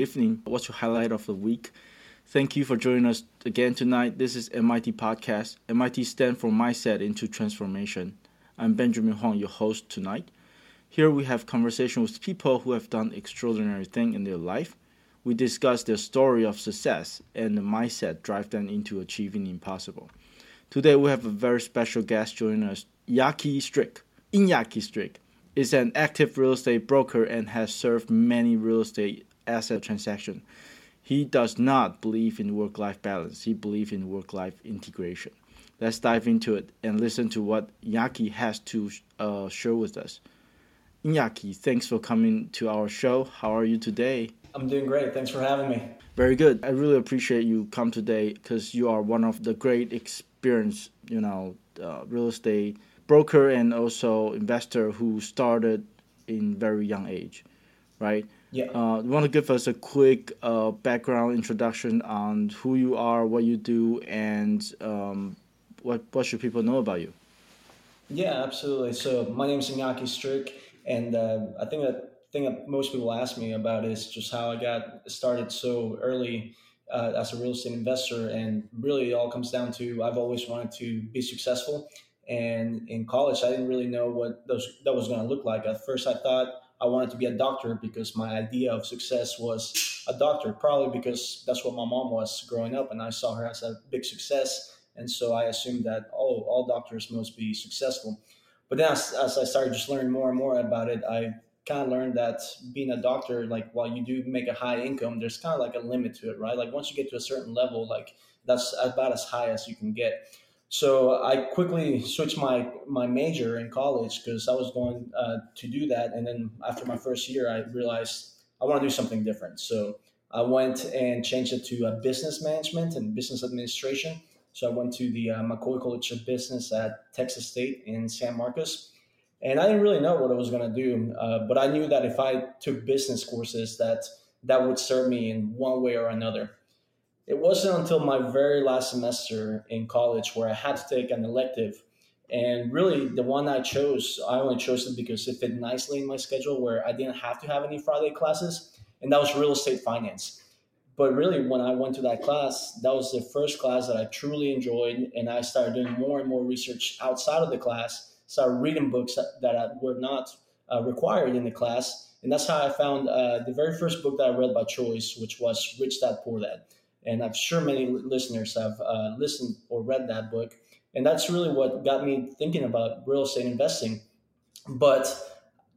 evening. What's your highlight of the week? Thank you for joining us again tonight. This is MIT Podcast. MIT stands for Mindset into Transformation. I'm Benjamin Huang, your host tonight. Here we have conversation with people who have done extraordinary things in their life. We discuss their story of success and the mindset drive them into achieving impossible. Today we have a very special guest joining us, Inaky Strick. Inaky Strick is an active real estate broker and has served many real estate asset transaction. He does not believe in work life balance, he believes in work life integration. Let's dive into it and listen to what Inaky has to uh, share with us. Inaky, thanks for coming to our show. How are you today? I'm doing great. Thanks for having me. Very good. I really appreciate you come today because you are one of the great experienced, you know, uh, real estate broker and also investor who started in very young age, right? Yeah. Uh, you want to give us a quick uh, background introduction on who you are, what you do, and um, what what should people know about you? Yeah, absolutely. So my name is Inaky Strick, and uh, I think that thing that most people ask me about is just how I got started so early uh, as a real estate investor, and really it all comes down to I've always wanted to be successful, and in college I didn't really know what those that was going to look like. At first, I thought I wanted to be a doctor because my idea of success was a doctor, probably because that's what my mom was growing up, and I saw her as a big success, and so I assumed that oh, all doctors must be successful. But then, as, as I started just learning more and more about it, I kind of learned that being a doctor, like while you do make a high income, there's kind of like a limit to it, right? Like once you get to a certain level, like that's about as high as you can get. So I quickly switched my my major in college because I was going uh, to do that, and then after my first year, I realized I want to do something different. So I went and changed it to uh, business management and business administration. So I went to the uh, McCoy College of Business at Texas State in San Marcos, and I didn't really know what I was going to do, uh, but I knew that if I took business courses, that that would serve me in one way or another it wasn't until my very last semester in college where I had to take an elective. And really, the one I chose, I only chose it because it fit nicely in my schedule where I didn't have to have any Friday classes, and that was real estate finance. But really, when I went to that class, that was the first class that I truly enjoyed, and I started doing more and more research outside of the class, started reading books that, were not uh, required in the class. And that's how I found uh, the very first book that I read by choice, which was Rich Dad Poor Dad and I'm sure many listeners have uh, listened or read that book. And that's really what got me thinking about real estate investing. But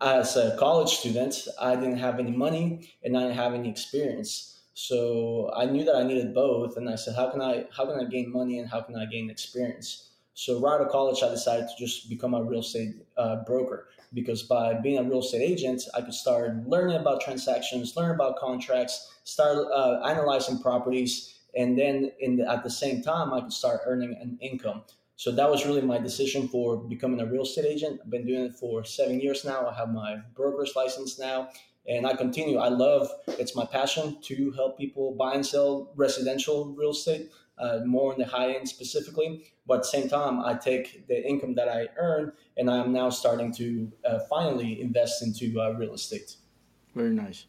as a college student, I didn't have any money and I didn't have any experience. So I knew that I needed both, and I said, "How can I? How can I gain money and how can I gain experience?" So right out of college, I decided to just become a real estate uh, broker because by being a real estate agent, I could start learning about transactions, learn about contracts, start uh, analyzing properties, and then the, at the same time, I could start earning an income. So that was really my decision for becoming a real estate agent. I've been doing it for seven years now. I have my broker's license now, and I continue. I love it's my passion to help people buy and sell residential real estate uh, more on the high end specifically. But at the same time, I take the income that I earn and I'm now starting to uh, finally invest into uh, real estate. Very nice.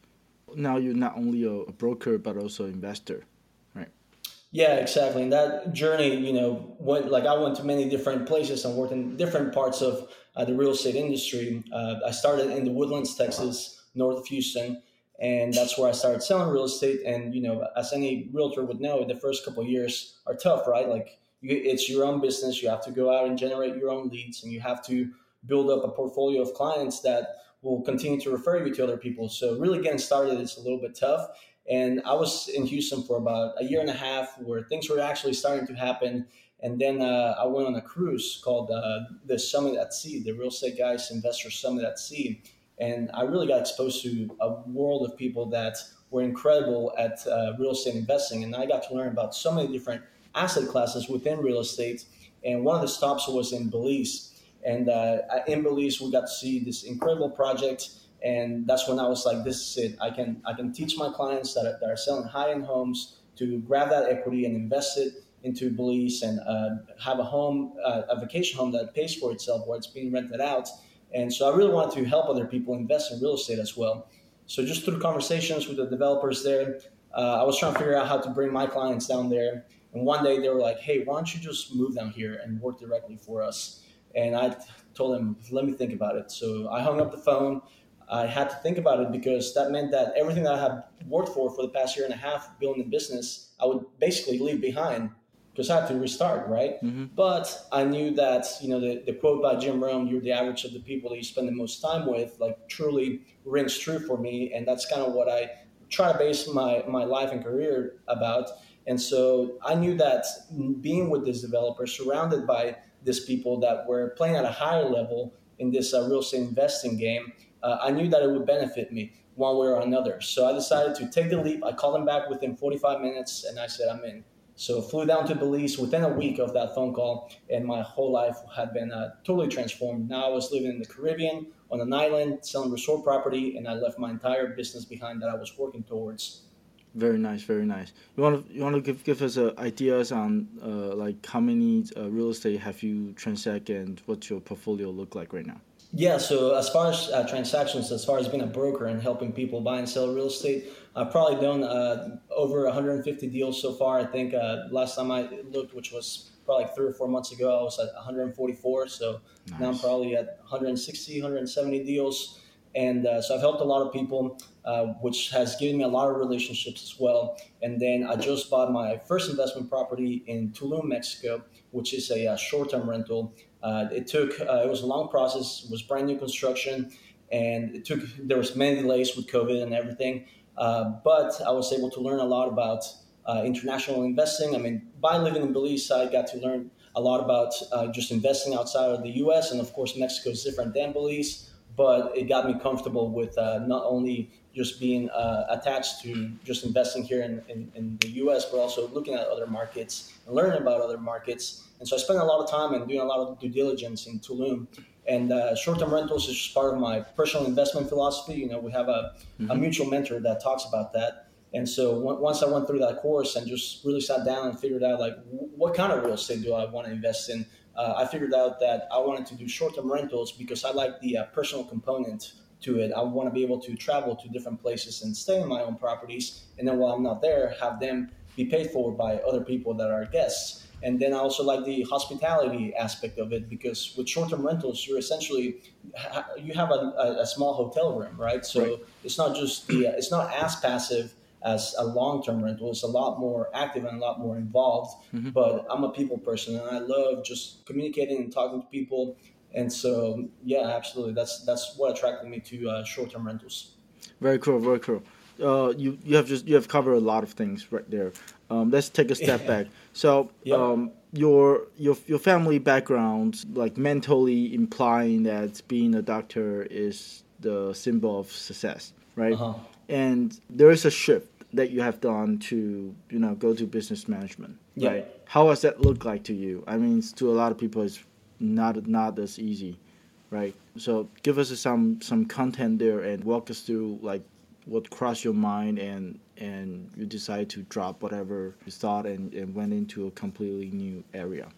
Now you're not only a broker but also investor, right? Yeah, exactly. And that journey, you know, went like I went to many different places and worked in different parts of uh, the real estate industry. Uh, I started in the Woodlands, Texas, north of Houston and that's where I started selling real estate. And you know, as any realtor would know, the first couple years are tough, right? Like you, it's your own business. You have to go out and generate your own leads, and you have to build up a portfolio of clients that will continue to refer you to other people. So really getting started is a little bit tough. And I was in Houston for about a year and a half, where things were actually starting to happen. And then uh, I went on a cruise called uh, the Summit at Sea, the Real Estate Guys Investor Summit at Sea and I really got exposed to a world of people that were incredible at uh, real estate investing. And I got to learn about so many different asset classes within real estate. And one of the stops was in Belize. And uh, in Belize, we got to see this incredible project. And that's when I was like, this is it. I can, I can teach my clients that are, that are selling high end homes to grab that equity and invest it into Belize and uh, have a home, uh, a vacation home that pays for itself where it's being rented out and so I really wanted to help other people invest in real estate as well. So just through conversations with the developers there, uh, I was trying to figure out how to bring my clients down there. And one day they were like, "Hey, why don't you just move down here and work directly for us?" And I told them, "Let me think about it." So I hung up the phone. I had to think about it because that meant that everything that I had worked for for the past year and a half building the business, I would basically leave behind because I had to restart, right? Mm-hmm. But I knew that, you know, the, the quote by Jim Rohn, you're the average of the people that you spend the most time with, like truly rings true for me. And that's kind of what I try to base my, my life and career about. And so I knew that being with this developer, surrounded by these people that were playing at a higher level in this uh, real estate investing game, uh, I knew that it would benefit me one way or another. So I decided to take the leap. I called them back within 45 minutes and I said, I'm in. So flew down to Belize within a week of that phone call, and my whole life had been uh, totally transformed. Now I was living in the Caribbean on an island, selling resort property, and I left my entire business behind that I was working towards. Very nice, very nice. You want to you want to give give us uh, ideas on uh, like how many uh, real estate have you transacted and what's your portfolio look like right now? Yeah, so as far as uh, transactions, as far as being a broker and helping people buy and sell real estate, I've probably done uh, over 150 deals so far. I think uh, last time I looked, which was probably like three or four months ago, I was at 144. So nice. now I'm probably at 160, 170 deals. And uh, so I've helped a lot of people, uh, which has given me a lot of relationships as well. And then I just bought my first investment property in Tulum, Mexico, which is a, a uh, short-term rental. Uh, it took uh, it was a long process. It was brand new construction, and it took there was many delays with COVID and everything. Uh, but I was able to learn a lot about international investing. I mean, by living in Belize, I got to learn a lot about just investing outside of the U.S. and of course Mexico is different than Belize but it got me comfortable with uh, not only just being uh, attached to just investing here in, in, in, the US, but also looking at other markets and learning about other markets. And so I spent a lot of time and doing a lot of due diligence in Tulum. And uh, short-term rentals is just part of my personal investment philosophy. You know, we have a, mm-hmm. a mutual mentor that talks about that. And so w- once I went through that course and just really sat down and figured out like w- what kind of real estate do I want to invest in, uh, I figured out that I wanted to do short-term rentals because I like the uh, personal component to it. I want to be able to travel to different places and stay in my own properties, and then while I'm not there, have them be paid for by other people that are guests. And then I also like the hospitality aspect of it because with short-term rentals, you're essentially you have a, a small hotel room, right? So right. it's not just the it's not as passive as a long-term rental. It's a lot more active and a lot more involved. Mm-hmm. But I'm a people person, and I love just communicating and talking to people. And so, yeah, absolutely, that's that's what attracted me to uh, short-term rentals. Very cool, very cool. Uh, you you have just you have covered a lot of things right there. Um, let's take a step back. So, yep. um, your your your family background, like mentally implying that being a doctor is the symbol of success, right? Uh-huh. And there is a shift that you have done to you know go to business management yeah. right how does that look like to you i mean to a lot of people it's not not as easy right so give us some some content there and walk us through like what crossed your mind and and you decided to drop whatever you thought and, and went into a completely new area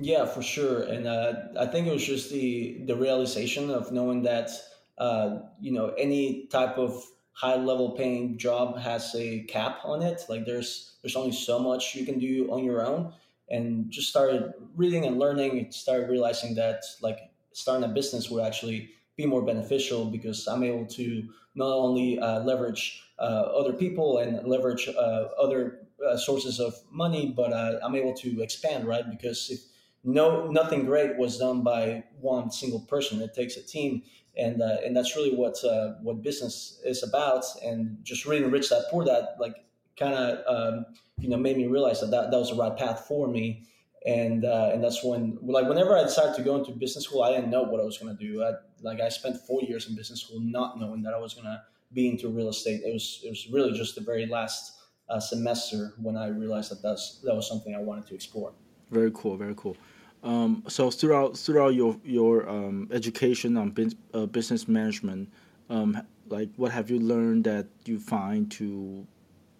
yeah for sure and uh, i think it was just the the realization of knowing that uh, you know any type of high level paying job has a cap on it. Like there's there's only so much you can do on your own. And just started reading and learning, started realizing that like starting a business would actually be more beneficial because I'm able to not only uh, leverage uh, other people and leverage uh, other uh, sources of money, but uh, I'm able to expand, right? Because if no nothing great was done by one single person, it takes a team and uh, and that's really what what business is about. And just really Rich Dad, Poor Dad like kind of um, you know made me realize that, that that was the right path for me. And uh, and that's when like whenever I decided to go into business school, I didn't know what I was going to do. I, like I spent four years in business school not knowing that I was going to be into real estate. It was it was really just the very last uh, semester when I realized that that's that was something I wanted to explore. Very cool. Very cool. Um, so throughout throughout your your um, education on uh, business management, um, like what have you learned that you find to,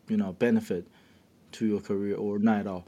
you know, benefit to your career or not at all?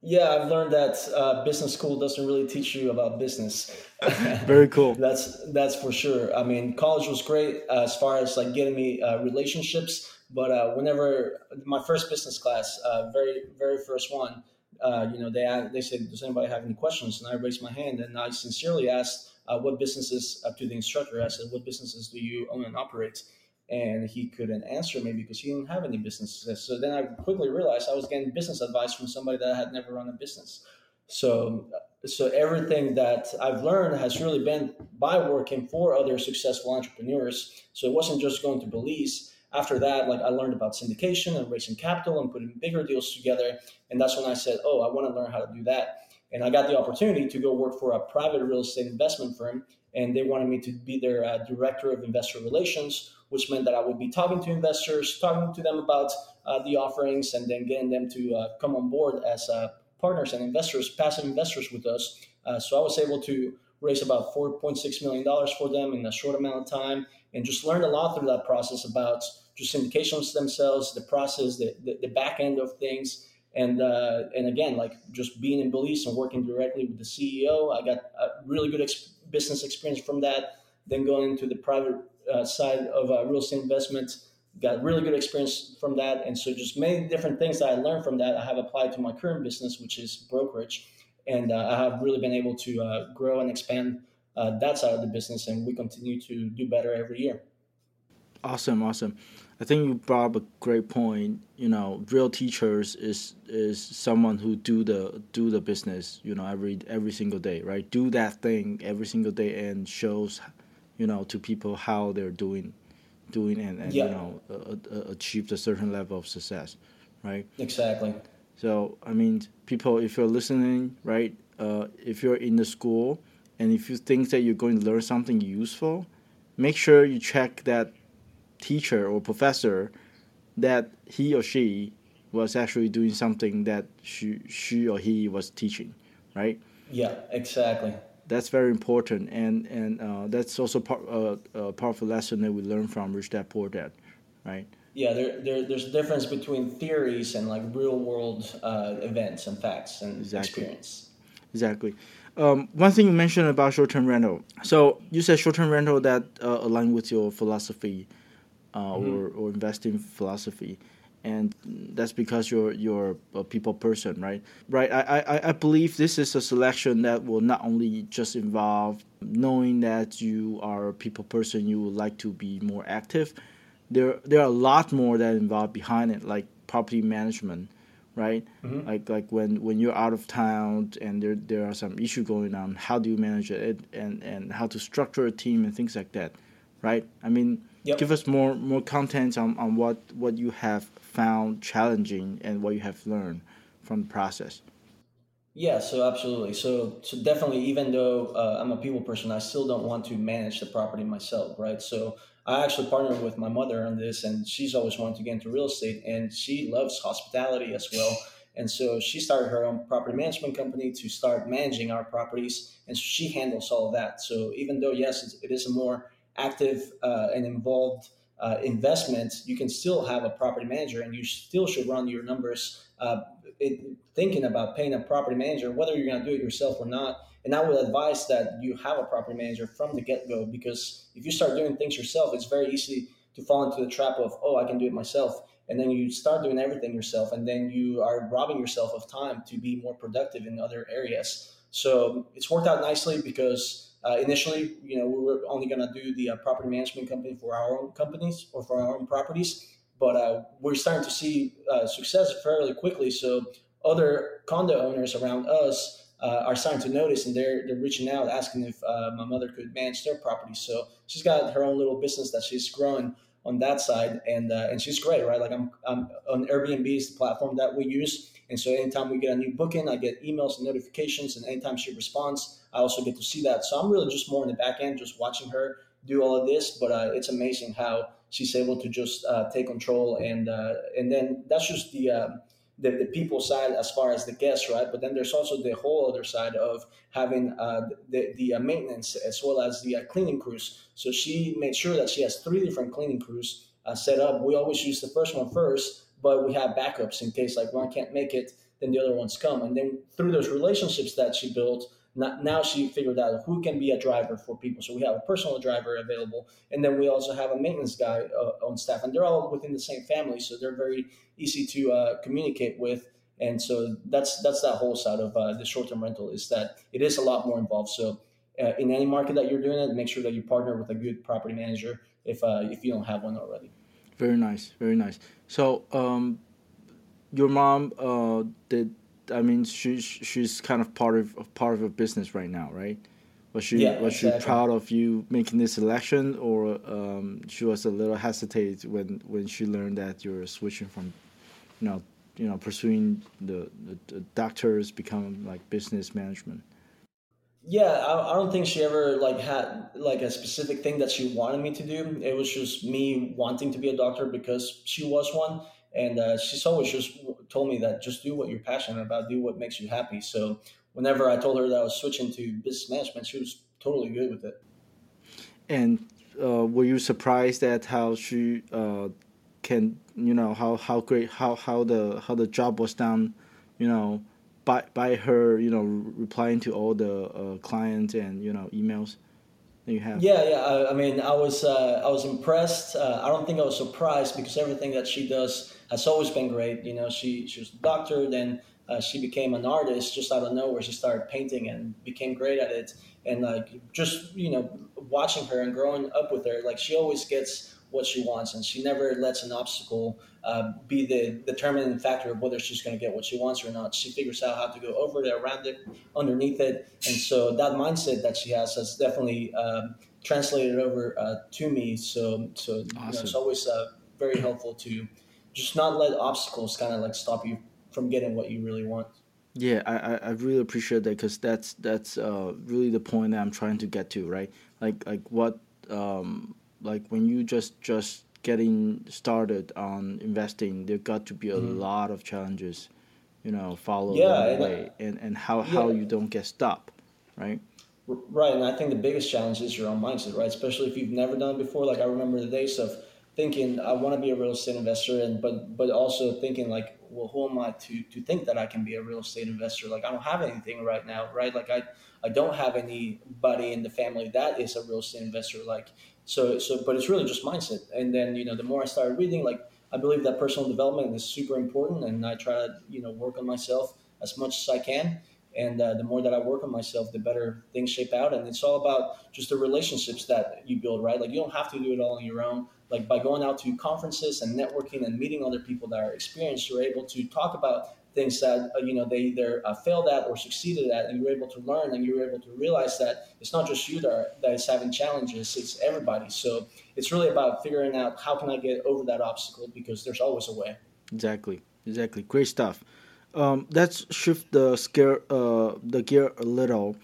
Yeah, I've learned that uh, business school doesn't really teach you about business. Very cool. that's that's for sure. I mean, college was great uh, as far as like getting me uh, relationships, but uh, whenever my first business class, uh, very very first one, uh, you know, they they said, "Does anybody have any questions?" And I raised my hand, and I sincerely asked, "What businesses?" Up to the instructor, I said, "What businesses do you own and operate?" And he couldn't answer me because he didn't have any businesses. So then I quickly realized I was getting business advice from somebody that had never run a business. So so everything that I've learned has really been by working for other successful entrepreneurs. So it wasn't just going to Belize. After that, like I learned about syndication and raising capital and putting bigger deals together. And that's when I said, oh, I want to learn how to do that. And I got the opportunity to go work for a private real estate investment firm. And they wanted me to be their uh, director of investor relations, which meant that I would be talking to investors, talking to them about uh, the offerings, and then getting them to uh, come on board as uh, partners and investors, passive investors with us. Uh, so I was able to raise about $4.6 million for them in a short amount of time and just learned a lot through that process about just syndications themselves, the process, the, the, the back end of things. And, uh, and again, like just being in Belize and working directly with the CEO, I got a really good ex- business experience from that. Then going into the private uh, side of uh, real estate investment. Got really good experience from that, and so just many different things that I learned from that I have applied to my current business, which is brokerage, and uh, I have really been able to uh, grow and expand uh, that side of the business, and we continue to do better every year. Awesome, awesome. I think you brought up a great point. You know, real teachers is is someone who do the do the business. You know, every every single day, right? Do that thing every single day and shows you know to people how they're doing doing and, and yeah. you know uh, uh, achieved a certain level of success right exactly so i mean people if you're listening right uh, if you're in the school and if you think that you're going to learn something useful make sure you check that teacher or professor that he or she was actually doing something that she, she or he was teaching right yeah exactly that's very important, and and uh, that's also part uh, part of the lesson that we learn from Rich Dad Poor Dad, right? Yeah, there, there there's a difference between theories and like real world uh, events and facts and exactly. experience. Exactly. Um, one thing you mentioned about short term rental. So you said short term rental that uh, align with your philosophy uh, mm-hmm. or or investing philosophy and that's because you're you're a people person, right? Right. I, I, I believe this is a selection that will not only just involve knowing that you are a people person, you would like to be more active. There there are a lot more that involved behind it, like property management, right? Mm-hmm. Like like when, when you're out of town and there there are some issue going on, how do you manage it and, and how to structure a team and things like that, right? I mean, yep. give us more more content on, on what, what you have found challenging and what you have learned from the process? Yeah, so absolutely. So, so definitely, even though uh, I'm a people person, I still don't want to manage the property myself, right? So, I actually partnered with my mother on this, and she's always wanted to get into real estate, and she loves hospitality as well. And so she started her own property management company to start managing our properties, and she handles all of that. So even though yes, it is a more active uh, and involved uh, investments, you can still have a property manager and you still should run your numbers uh, it, thinking about paying a property manager, whether you're going to do it yourself or not. And I would advise that you have a property manager from the get go because if you start doing things yourself, it's very easy to fall into the trap of, oh, I can do it myself. And then you start doing everything yourself, and then you are robbing yourself of time to be more productive in other areas. So it's worked out nicely because uh, initially, you know, we were only going to do the uh, property management company for our own companies or for our own properties, but uh, we're starting to see uh, success fairly quickly. So other condo owners around us uh, are starting to notice, and they're they're reaching out asking if uh, my mother could manage their property. So she's got her own little business that she's growing on that side, and uh, and she's great, right? Like I'm, I'm on Airbnb is the platform that we use and so anytime we get a new booking, I get emails and notifications. And anytime she responds, I also get to see that. So I'm really just more in the back end, just watching her do all of this. But uh, it's amazing how she's able to just uh, take control. And uh, and then that's just the, um, the, the people side as far as the guests, right? But then there's also the whole other side of having uh, the the uh, maintenance as well as the uh, cleaning crews. So she made sure that she has three different cleaning crews set up. We always use the first one first but we have backups in case like one can't make it. then the other ones come. And then through those relationships that she built, now she figured out who can be a driver for people. So we have a personal driver available, and then we also have a maintenance guy uh, on staff, and they're all within the same family, so they're very easy to uh, communicate with. And so that's that's that whole side of uh, the short-term rental is that it is a lot more involved. So uh, in any market that you're doing it, make sure that you partner with a good property manager if uh, if you don't have one already. Very nice, very nice. So um, your mom uh, did I mean, she's she's kind of part of part of a business right now, right? Was she yeah, was exactly. she proud of you making this election, or um, she was a little hesitate when when she learned that you're switching from, you know, you know, pursuing the, the, the doctors, become like business management. Yeah, I, I don't think she ever like had like a specific thing that she wanted me to do. It was just me wanting to be a doctor because she was one and uh, she's always just told me that just do what you're passionate about, do what makes you happy. So whenever I told her that I was switching to business management, she was totally good with it. And uh, were you surprised at how she uh, can, you know, how, how great, how, how the how the job was done, you know, by by her, you know, replying to all the uh, clients and you know emails that you have? Yeah, yeah. I, I mean, I was uh, I was impressed. Uh, I don't think I was surprised because everything that she does has always been great. You know, she she was a doctor, then uh, she became an artist just out of nowhere. She started painting and became great at it. And like just you know, watching her and growing up with her, like she always gets what she wants, and she never lets an obstacle uh, be the determining factor of whether she's going to get what she wants or not. She figures out how to go over it, around it, underneath it, and so that mindset that she has has definitely um, translated over uh, to me. So, so awesome. you know, it's always uh, very helpful to just not let obstacles kind of like stop you from getting what you really want. Yeah, I, I really appreciate that because that's that's uh, really the point that I'm trying to get to, right? Like like what um, like when you just just getting started on investing, there got to be a mm-hmm. lot of challenges, you know, follow yeah, the way, and and how yeah. how you don't get stopped, right? Right, and I think the biggest challenge is your own mindset, right? Especially if you've never done it before. Like I remember the days of thinking I want to be a real estate investor, and but but also thinking like, well, who am I to to think that I can be a real estate investor? Like I don't have anything right now, right? Like I I don't have anybody in the family that is a real estate investor. Like so, so, but it's really just mindset. And then, you know, the more I started reading, like, I believe that personal development is super important. And I try to, you know, work on myself as much as I can. And uh, the more that I work on myself, the better things shape out. And it's all about just the relationships that you build, right? Like, you don't have to do it all on your own. Like, by going out to conferences and networking and meeting other people that are experienced, you're able to talk about things that uh, you know they either uh, failed at or succeeded at, and you're able to learn and you're able to realize that it's not just you that, are, that is having challenges; it's everybody. So it's really about figuring out how can I get over that obstacle because there's always a way. Exactly, exactly. Great stuff. Um, let's shift the scare uh, the gear a little.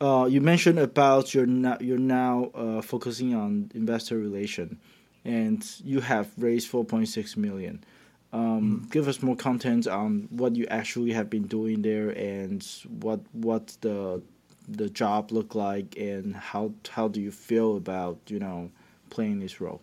Uh, you mentioned about you're now you're now uh, focusing on investor relation, and you have raised 4.6 million. Um, mm. Give us more content on what you actually have been doing there and what what the the job look like and how how do you feel about you know playing this role.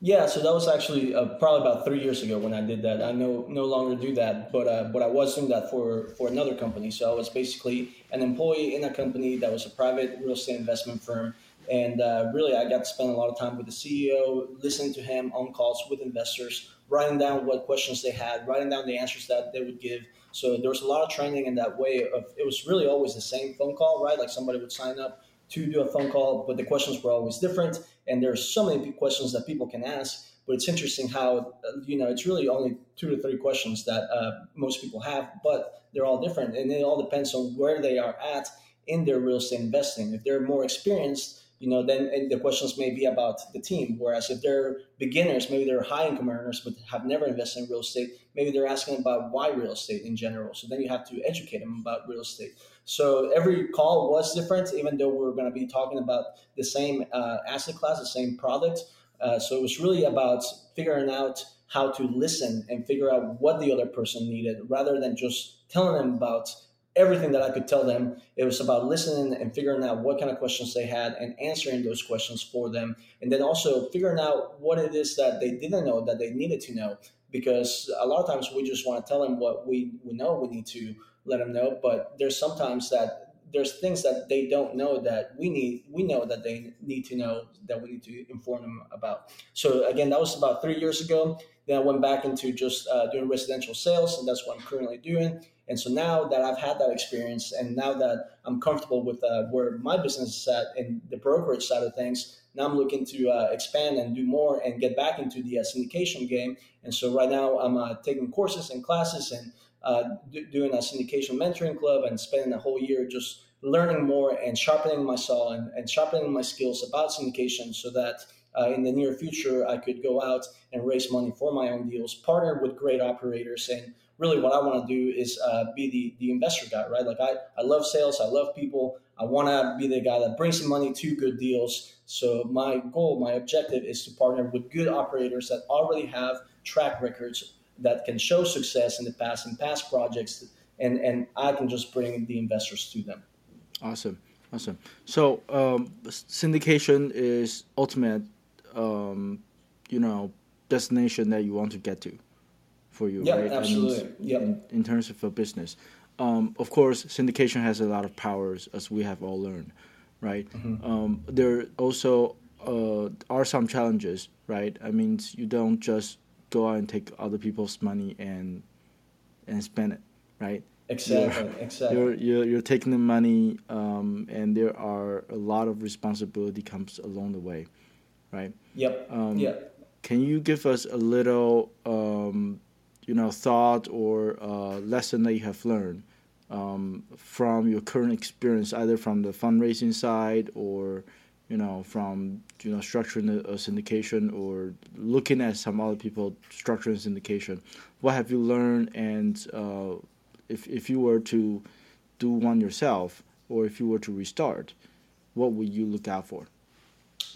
Yeah, so that was actually uh, probably about three years ago when I did that. I no no longer do that, but uh, but I was doing that for for another company. So I was basically an employee in a company that was a private real estate investment firm, and uh, really I got to spend a lot of time with the CEO, listening to him on calls with investors, writing down what questions they had, writing down the answers that they would give. So there was a lot of training in that way of it was really always the same phone call, right? Like somebody would sign up to do a phone call, but the questions were always different. And there's so many questions that people can ask. But it's interesting how you know it's really only two to three questions that uh, most people have, but they're all different, and it all depends on where they are at in their real estate investing. If they're more experienced, you know, then the questions may be about the team. Whereas if they're beginners, maybe they're high income earners but have never invested in real estate, maybe they're asking about why real estate in general. So then you have to educate them about real estate. So every call was different, even though we are going to be talking about the same uh, asset class, the same product. Uh, so it was really about figuring out how to listen and figure out what the other person needed rather than just telling them about everything that I could tell them. It was about listening and figuring out what kind of questions they had and answering those questions for them. And then also figuring out what it is that they didn't know that they needed to know. because a lot of times we just want to tell them what we, we know we need to let them know. But there's sometimes that there's things that they don't know that we need we know that they need to know that we need to inform them about so again that was about three years ago then i went back into just uh, doing residential sales and that's what i'm currently doing and so now that i've had that experience and now that i'm comfortable with uh, where my business is at in the brokerage side of things now i'm looking to uh, expand and do more and get back into the uh, syndication game and so right now i'm uh, taking courses and classes and uh, do, doing a syndication mentoring club and spending a whole year just learning more and sharpening my saw and, and sharpening my skills about syndication so that uh, in the near future I could go out and raise money for my own deals, partner with great operators. And really, what I want to do is uh, be the, the investor guy, right? Like, I, I love sales, I love people. I want to be the guy that brings some money to good deals. So, my goal, my objective is to partner with good operators that already have track records that can show success in the past in past projects. And, and I can just bring the investors to them. Awesome, awesome. So um, syndication is ultimate, um, you know, destination that you want to get to for you, yeah, right? absolutely. Yeah. In, in, terms of a business, um, of course, syndication has a lot of powers, as we have all learned, right? Mm-hmm. Um, there also uh, are some challenges, right? I mean, you don't just go out and take other people's money and and spend it, right? Exactly, you're, exactly. You're, you're, you're taking the money, um, and there are a lot of responsibility comes along the way, right? Yep. Um, yep. Can you give us a little, um, you know, thought or uh, lesson that you have learned um, from your current experience, either from the fundraising side or, you know, from you know structuring a, syndication or looking at some other people structuring syndication? What have you learned and uh, if if you were to do one yourself or if you were to restart, what would you look out for?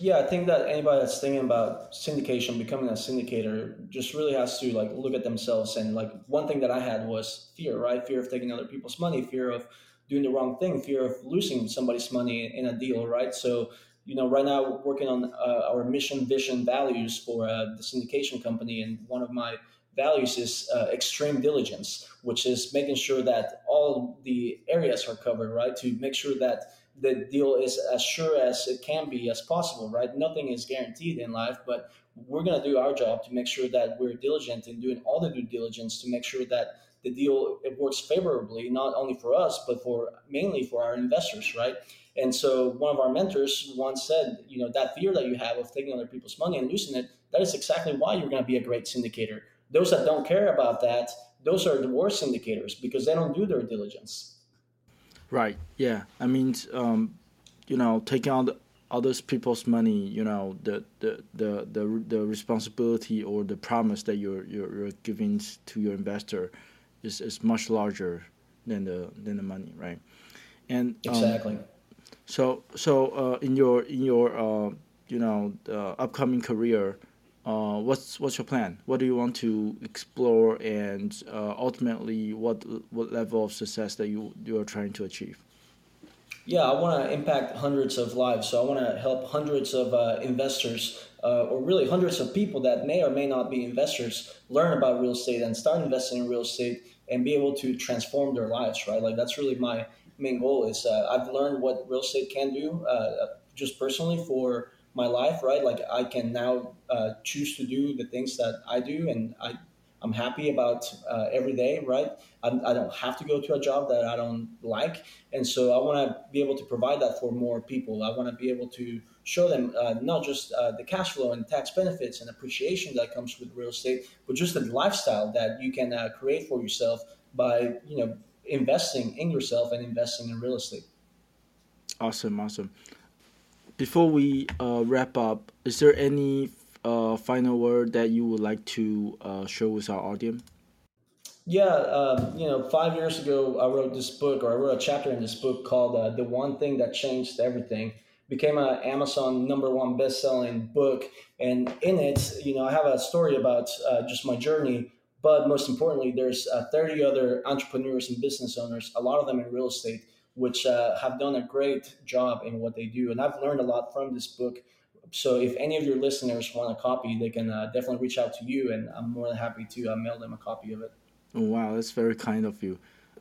Yeah, I think that anybody that's thinking about syndication, becoming a syndicator, just really has to like look at themselves. And like one thing that I had was fear, right? Fear of taking other people's money, fear of doing the wrong thing, fear of losing somebody's money in a deal, right? So you know, right now working on uh, our mission, vision, values for uh, the syndication company, and one of my values is uh, extreme diligence, which is making sure that all the areas are covered, right? To make sure that the deal is as sure as it can be as possible, right? Nothing is guaranteed in life, but we're going to do our job to make sure that we're diligent in doing all the due diligence to make sure that the deal it works favorably, not only for us, but for mainly for our investors, right? And so one of our mentors once said, you know, that fear that you have of taking other people's money and losing it, that is exactly why you're going to be a great syndicator those that don't care about that, those are the worst syndicators because they don't do their diligence. Right. Yeah. I mean, um, you know, taking on others people's money, you know, the, the, the, the, the responsibility or the promise that you're, you're, you're giving to your investor is, is much larger than the than the money, right? And um, exactly. So so uh, in your in your uh, you know upcoming career, uh, what's what's your plan? What do you want to explore, and uh, ultimately, what what level of success that you you are trying to achieve? Yeah, I want to impact hundreds of lives. So I want to help hundreds of uh, investors, uh, or really hundreds of people that may or may not be investors, learn about real estate and start investing in real estate and be able to transform their lives. Right, like that's really my main goal. Is uh, I've learned what real estate can do, just personally for my life, right? Like I can now uh, choose to do the things that I do, and I I'm happy about uh, every day, right? I do not have to go to a job that I don't like, and so I want to be able to provide that for more people. I want to be able to show them uh, not just uh, the cash flow and tax benefits and appreciation that comes with real estate, but just the lifestyle that you can uh, create for yourself by you know investing in yourself and investing in real estate. Awesome, awesome before we uh, wrap up, is there any uh, final word that you would like to uh, share with our audience? Yeah, um, you know, five years ago, I wrote this book, or I wrote a chapter in this book called uh, "The One Thing That Changed Everything." Became an Amazon number one best-selling book, and in it, you know, I have a story about uh, just my journey. But most importantly, there's uh, 30 other entrepreneurs and business owners, a lot of them in real estate, which uh, have done a great job in what they do. And I've learned a lot from this book, So if any of your listeners want a copy, they can uh, definitely reach out to you, and I'm more than happy to uh, mail them a copy of it. Oh, wow, that's very kind of you.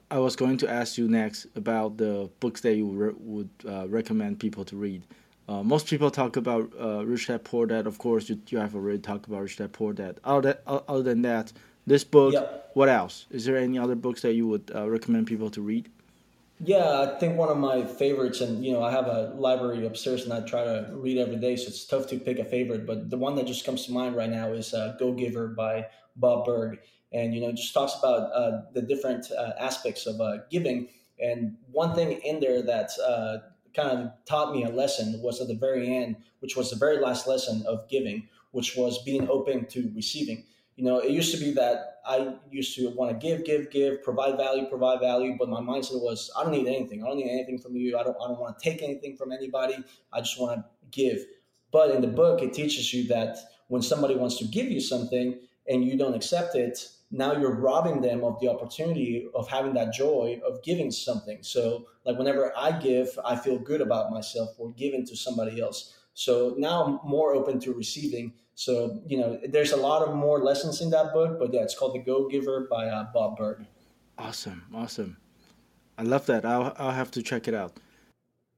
I was going to ask you next about the books that you re- would uh, recommend people to read. Uh, most people talk about uh, Rich Dad Poor Dad. Of course, you, you have already talked about Rich Dad Poor Dad. Other, other than that, this book, yep. what else? Is there any other books that you would uh, recommend people to read? Yeah, I think one of my favorites, and you know, I have a library upstairs, and I try to read every day, so it's tough to pick a favorite. But the one that just comes to mind right now is uh, "Go Giver" by Bob Burg, and you know, just talks about uh, the different uh, aspects of uh, giving. And one thing in there that uh, kind of taught me a lesson was at the very end, which was the very last lesson of giving, which was being open to receiving you know, it used to be that I used to want to give, give, give, provide value, provide value, but my mindset was, I don't need anything. I don't need anything from you. I don't, I don't want to take anything from anybody. I just want to give. But in the book, it teaches you that when somebody wants to give you something and you don't accept it, now you're robbing them of the opportunity of having that joy of giving something. So, like whenever I give, I feel good about myself for giving to somebody else. So now I'm more open to receiving so, you know, there's a lot of more lessons in that book, but yeah, it's called The Go Giver by uh, Bob Burg. Awesome. Awesome. I love that. I'll, I'll have to check it out.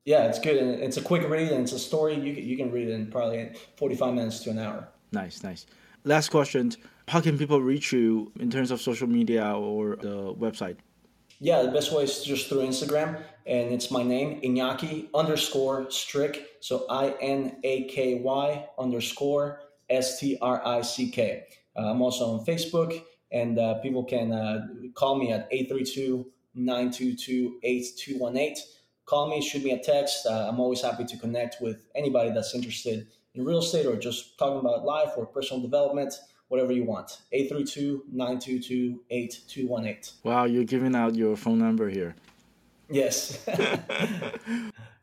Yeah, it's good. And it's a quick read and it's a story. You can, you can read it in probably 45 minutes to an hour. Nice, nice. Last question How can people reach you in terms of social media or the website? Yeah, the best way is just through Instagram, and it's my name, Inaky underscore Strick. So I N A K Y underscore S T R I C K. Uh, I'm also on Facebook, and uh, people can uh, call me at 832 922 8218. Call me, shoot me a text. Uh, I'm always happy to connect with anybody that's interested in real estate or just talking about life or personal development, whatever you want. 832 922 8218. Wow, you're giving out your phone number here. Yes.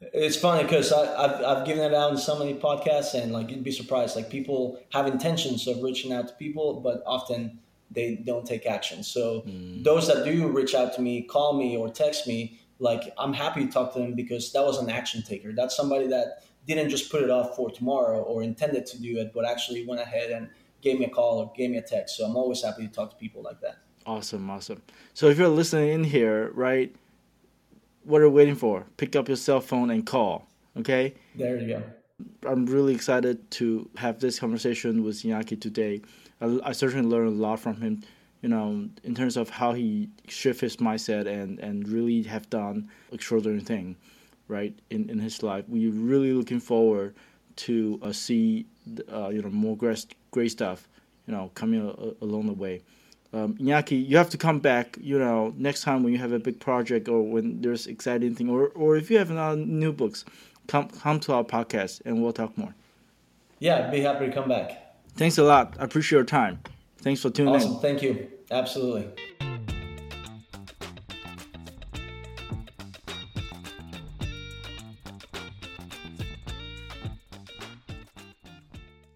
it's funny because I've, I've given it out in so many podcasts and like you'd be surprised. Like people have intentions of reaching out to people but often they don't take action. So mm. those that do reach out to me call me or text me like i'm happy to talk to them because that was an action taker. That's somebody that didn't just put it off for tomorrow or intended to do it but actually went ahead and gave me a call or gave me a text. So i'm always happy to talk to people like that. Awesome awesome. So if you're listening in here right what are you waiting for? Pick up your cell phone and call. Okay. There you go. I'm really excited to have this conversation with Inaky today. I, I, certainly learned a lot from him. You know, in terms of how he shift his mindset and and really have done extraordinary thing, right in in his life. We're really looking forward to uh, see uh, you know more great great stuff. You know, coming a, along the way um, Inaky, you have to come back. You know, next time when you have a big project or when there's exciting thing, or or if you have another new books, come come to our podcast and we'll talk more. Yeah, I'd be happy to come back. Thanks a lot. I appreciate your time. Thanks for tuning awesome. in. Thank you. Absolutely.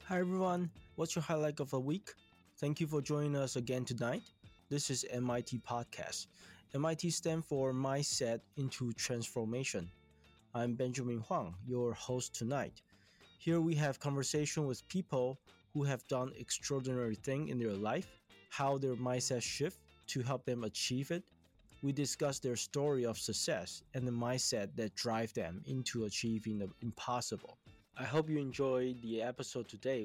Hi everyone. What's your highlight of the week? Thank you for joining us again tonight. This is MIT Podcast. MIT stands for Mindset into Transformation. I'm Benjamin Huang, your host tonight. Here we have conversation with people who have done extraordinary thing in their life, how their mindset shift to help them achieve it. We discuss their story of success and the mindset that drive them into achieving the impossible. I hope you enjoyed the episode today.